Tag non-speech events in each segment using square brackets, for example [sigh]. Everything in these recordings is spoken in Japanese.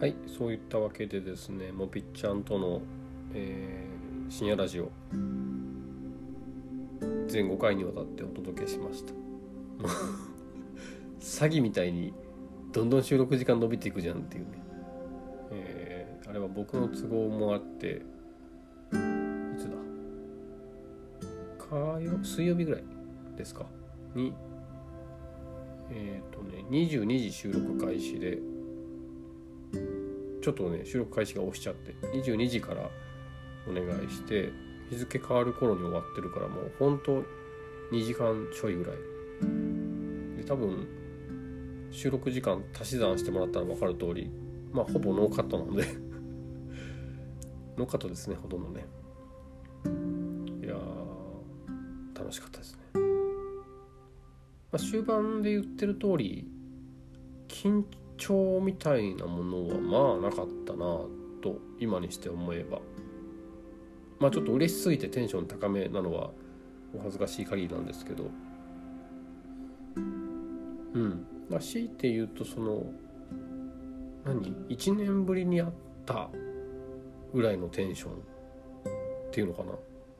はいそういったわけでですねもぴっちゃんとの、えー深夜ラジオ。全5回にわたってお届けしました。[laughs] 詐欺みたいにどんどん収録時間伸びていくじゃんっていうね、えーあれは僕の都合もあっていつだ？火曜水曜日ぐらいですか？にえっ、とね22時収録開始でちょっとね収録開始が押しちゃって22時からお願いして日付変わる頃に終わってるからもうほんと2時間ちょいぐらい。で多分収録時間足し算してもらったら分かる通りまあほぼノーカットなので。[laughs] ノーカットですねほとんどね。いや楽しかったですね、まあ、終盤で言ってる通り緊張みたいなものはまあなかったなと今にして思えば。まあちょっと嬉しすぎてテンション高めなのはお恥ずかしい限りなんですけど。うん。まあ強いて言うとその何？1年ぶりに会ったぐらいのテンションっていうのかな。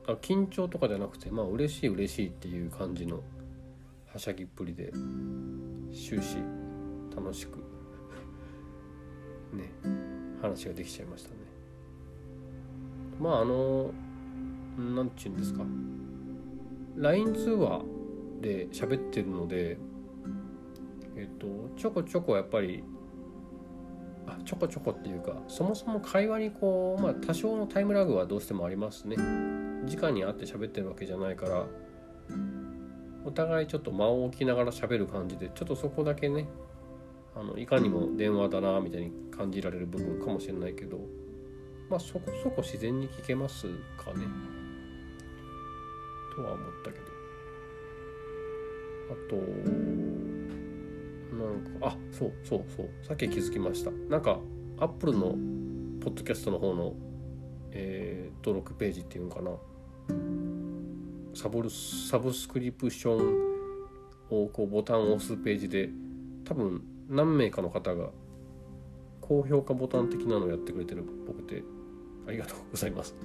あ緊張とかじゃなくてまあ嬉しい嬉しいっていう感じのはしゃぎっぷりで終始楽しくね話ができちゃいましたね。まああのなんて言うんですか。LINE 通話で喋ってるのでえっとちょこちょこやっぱりあちょこちょこっていうかそもそも会話にこうまあ多少のタイムラグはどうしてもありますね。直に会って喋ってるわけじゃないからお互いちょっと間を置きながら喋る感じでちょっとそこだけねあのいかにも電話だなみたいに感じられる部分かもしれないけどまあそこそこ自然に聞けますかね。とは思ったけど。あとなんかあそうそうそう。さっき気づきました。なんかアップルのポッドキャストの方の、えー登録ページっていうのかな。サブルサブスクリプションをこうボタンを押すページで多分何名かの方が高評価ボタン的なのをやってくれてるっぽくてありがとうございます。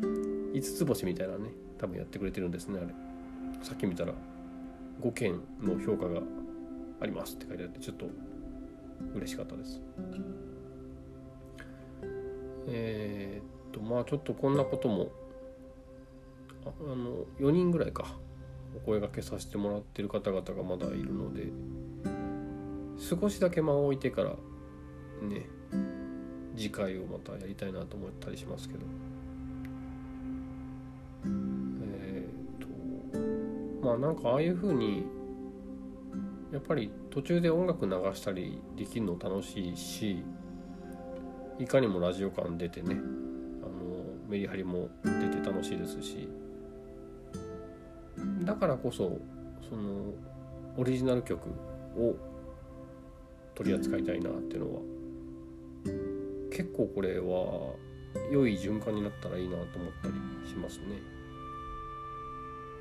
5つ星みたいなね多分やってくれてるんですねあれ。さっき見たら5件の評価がありますって書いてあってちょっと嬉しかったです。えーっとまあちょっとこんなこともああの4人ぐらいかお声がけさせてもらってる方々がまだいるので少しだけ間を置いてからね次回をまたやりたいなと思ったりしますけど。えーとまあなんかああいう風にやっぱり途中で音楽流したりできるの楽しいしいかにもラジオ感出てねあのメリハリも出て楽しいですし。だからこそそのオリジナル曲を取り扱いたいなっていうのは。結構これは良い循環になったらいいなと思ったりしますね。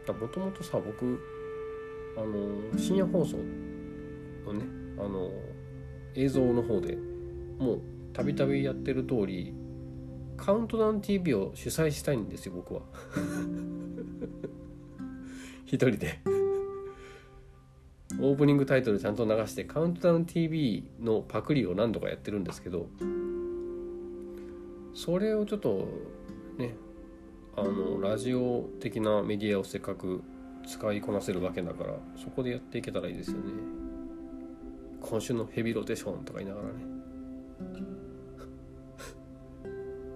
もともとさ僕あの深夜放送のねあの映像の方でもうたびたびやってる通りカウントダウン TV を主催したいんですよ僕は。[laughs] 一人で。オープニングタイトルちゃんと流してカウントダウン TV のパクリを何度かやってるんですけどそれをちょっとねあのラジオ的なメディアをせっかく使いこなせるわけだからそこでやっていけたらいいですよね。今週のヘビーロテーションとか言いながらね。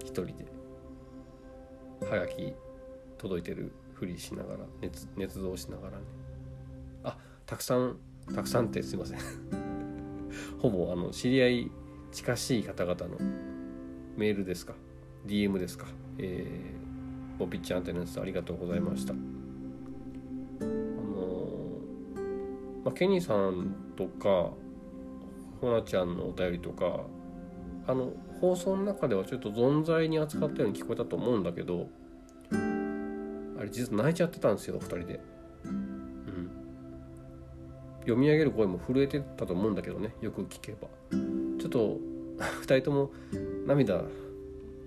[laughs] 一人で。はがき届いてるふりしながら熱捏造しながらね。たくさんたくさんってすいません。[laughs] ほぼあの知り合い近しい方々のメールですか？DM ですか？えー、ボピッチアンテナスありがとうございました。あのまあ、ケニーさんとかほなちゃんのお便りとかあの放送の中ではちょっと存在に扱ったように聞こえたと思うんだけどあれ実は泣いちゃってたんですよ2人で、読み上げる声も震えてたと思うんだけどねよく聞けば。ちょっと [laughs] 2人とも涙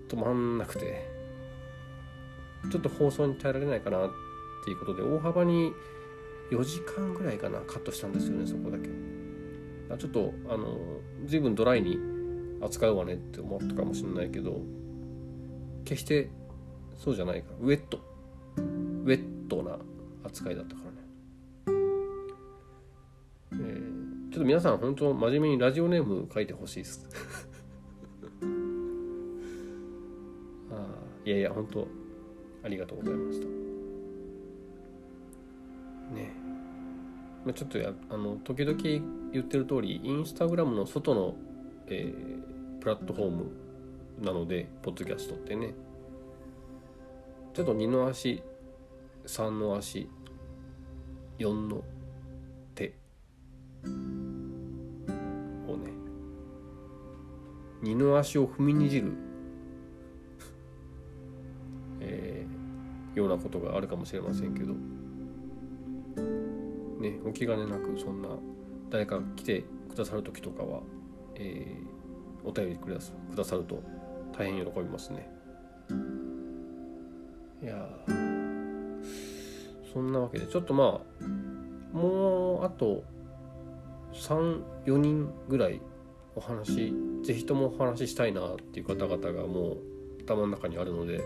止まんなくてちょっと放送に耐えられないかなっていうことで大幅に4時間ぐらいかなカットしたんですよねそこだけ。ちょっとあの随分ドライに扱うわねって思ったかもしれないけど決してそうじゃないか。らウェット。ウェットな扱いだったから。ちょっと皆さん本当真面目にラジオネーム書いてほしいです。[laughs] あいやいや本当ありがとうございました。ねまあ、ちょっとやあの時々言ってる通りインスタグラムの外の、えー、プラットフォームなのでポッドキャストってね。ちょっと2の足3の足4の2の足を踏みにじる、えー、ようなことがあるかもしれませんけど。ねお気兼ねなくそんな誰か来てくださる時とかは、えー、お便りくだくださると大変喜びますね。いやそんなわけでちょっとまあもうあと34人ぐらいお話是非ともお話ししたいなっていう方々がもう頭の中にあるので、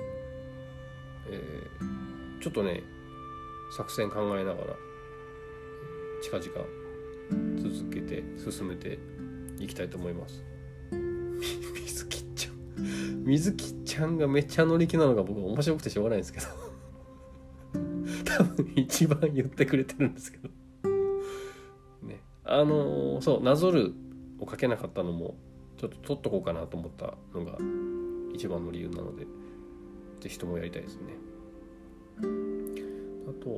えー、ちょっとね作戦考えながら近々続けて進めていきたいと思います。[laughs] 水木ちゃん。水木ちゃんがめっちゃ乗り気なのが僕面白くてしょうがないんですけど。[laughs] 多分一番言ってくれてるんですけど。ね。あのー、そうなぞるを書けなかったのもちょっと取っとこうかなと思ったのが一番の理由なので是非ともやりたいですね。あとは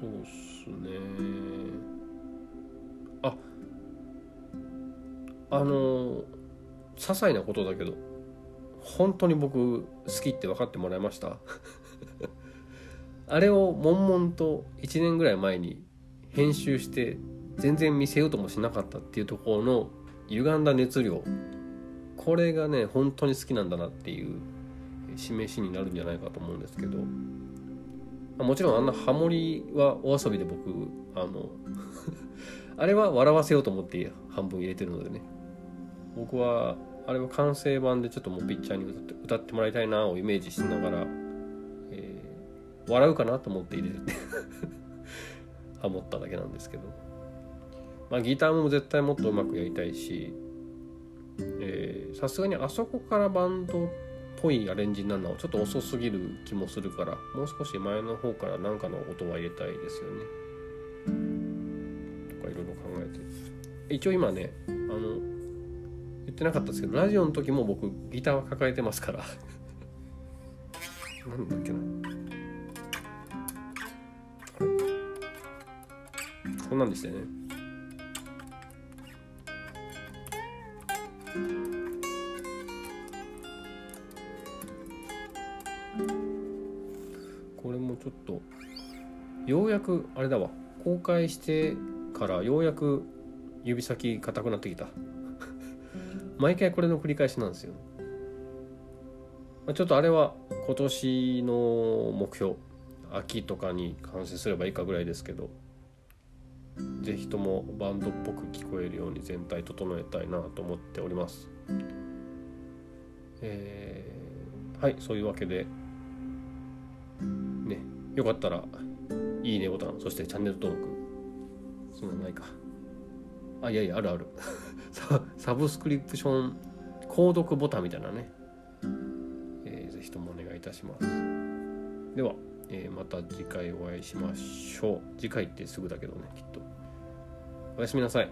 そうっすね。ああの些細なことだけど本当に僕好きって分かってもらいました？[laughs] あれを悶々と1年ぐらい前に編集して全然見せようともしなかったっていうところの歪んだ熱量。これがね本当に好きなんだなっていう示しになるんじゃないかと思うんですけど。もちろんあんなハモリはお遊びで僕あの [laughs] あれは笑わせようと思って半分入れてるのでね。僕はあれは完成版でちょっともうピッチャーに歌って歌ってもらいたいなをイメージしながら、えー、笑うかなと思って入れて。[laughs] ハモっただけなんですけど。まあギターも絶対もっとうまくやりたいしさすがにあそこからバンドっぽいアレンジになるのはちょっと遅すぎる気もするからもう少し前の方から何かの音は入れたいですよね。とかいろいろ考えて。一応今ねあの言ってなかったですけどラジオの時も僕ギターは抱えてますから。[laughs] なんだっけな。こんなんでしたよね。ようやくあれだわ。公開してからようやく指先硬くなってきた。毎回これの繰り返しなんですよ。ちょっとあれは今年の目標。秋とかに完成すればいいかぐらいですけど。是非ともバンドっぽく聞こえるように全体整えたいなと思っております。えー、はいそういうわけで。よかったらいいねボタンそしてチャンネル登録。そんなないか。あいやいやあるある。[laughs] サブスクリプション購読ボタンみたいなね、えー、ぜひともお願いいたします。では、えー、また次回お会いしましょう。次回ってすぐだけどねきっと。おやすみなさい。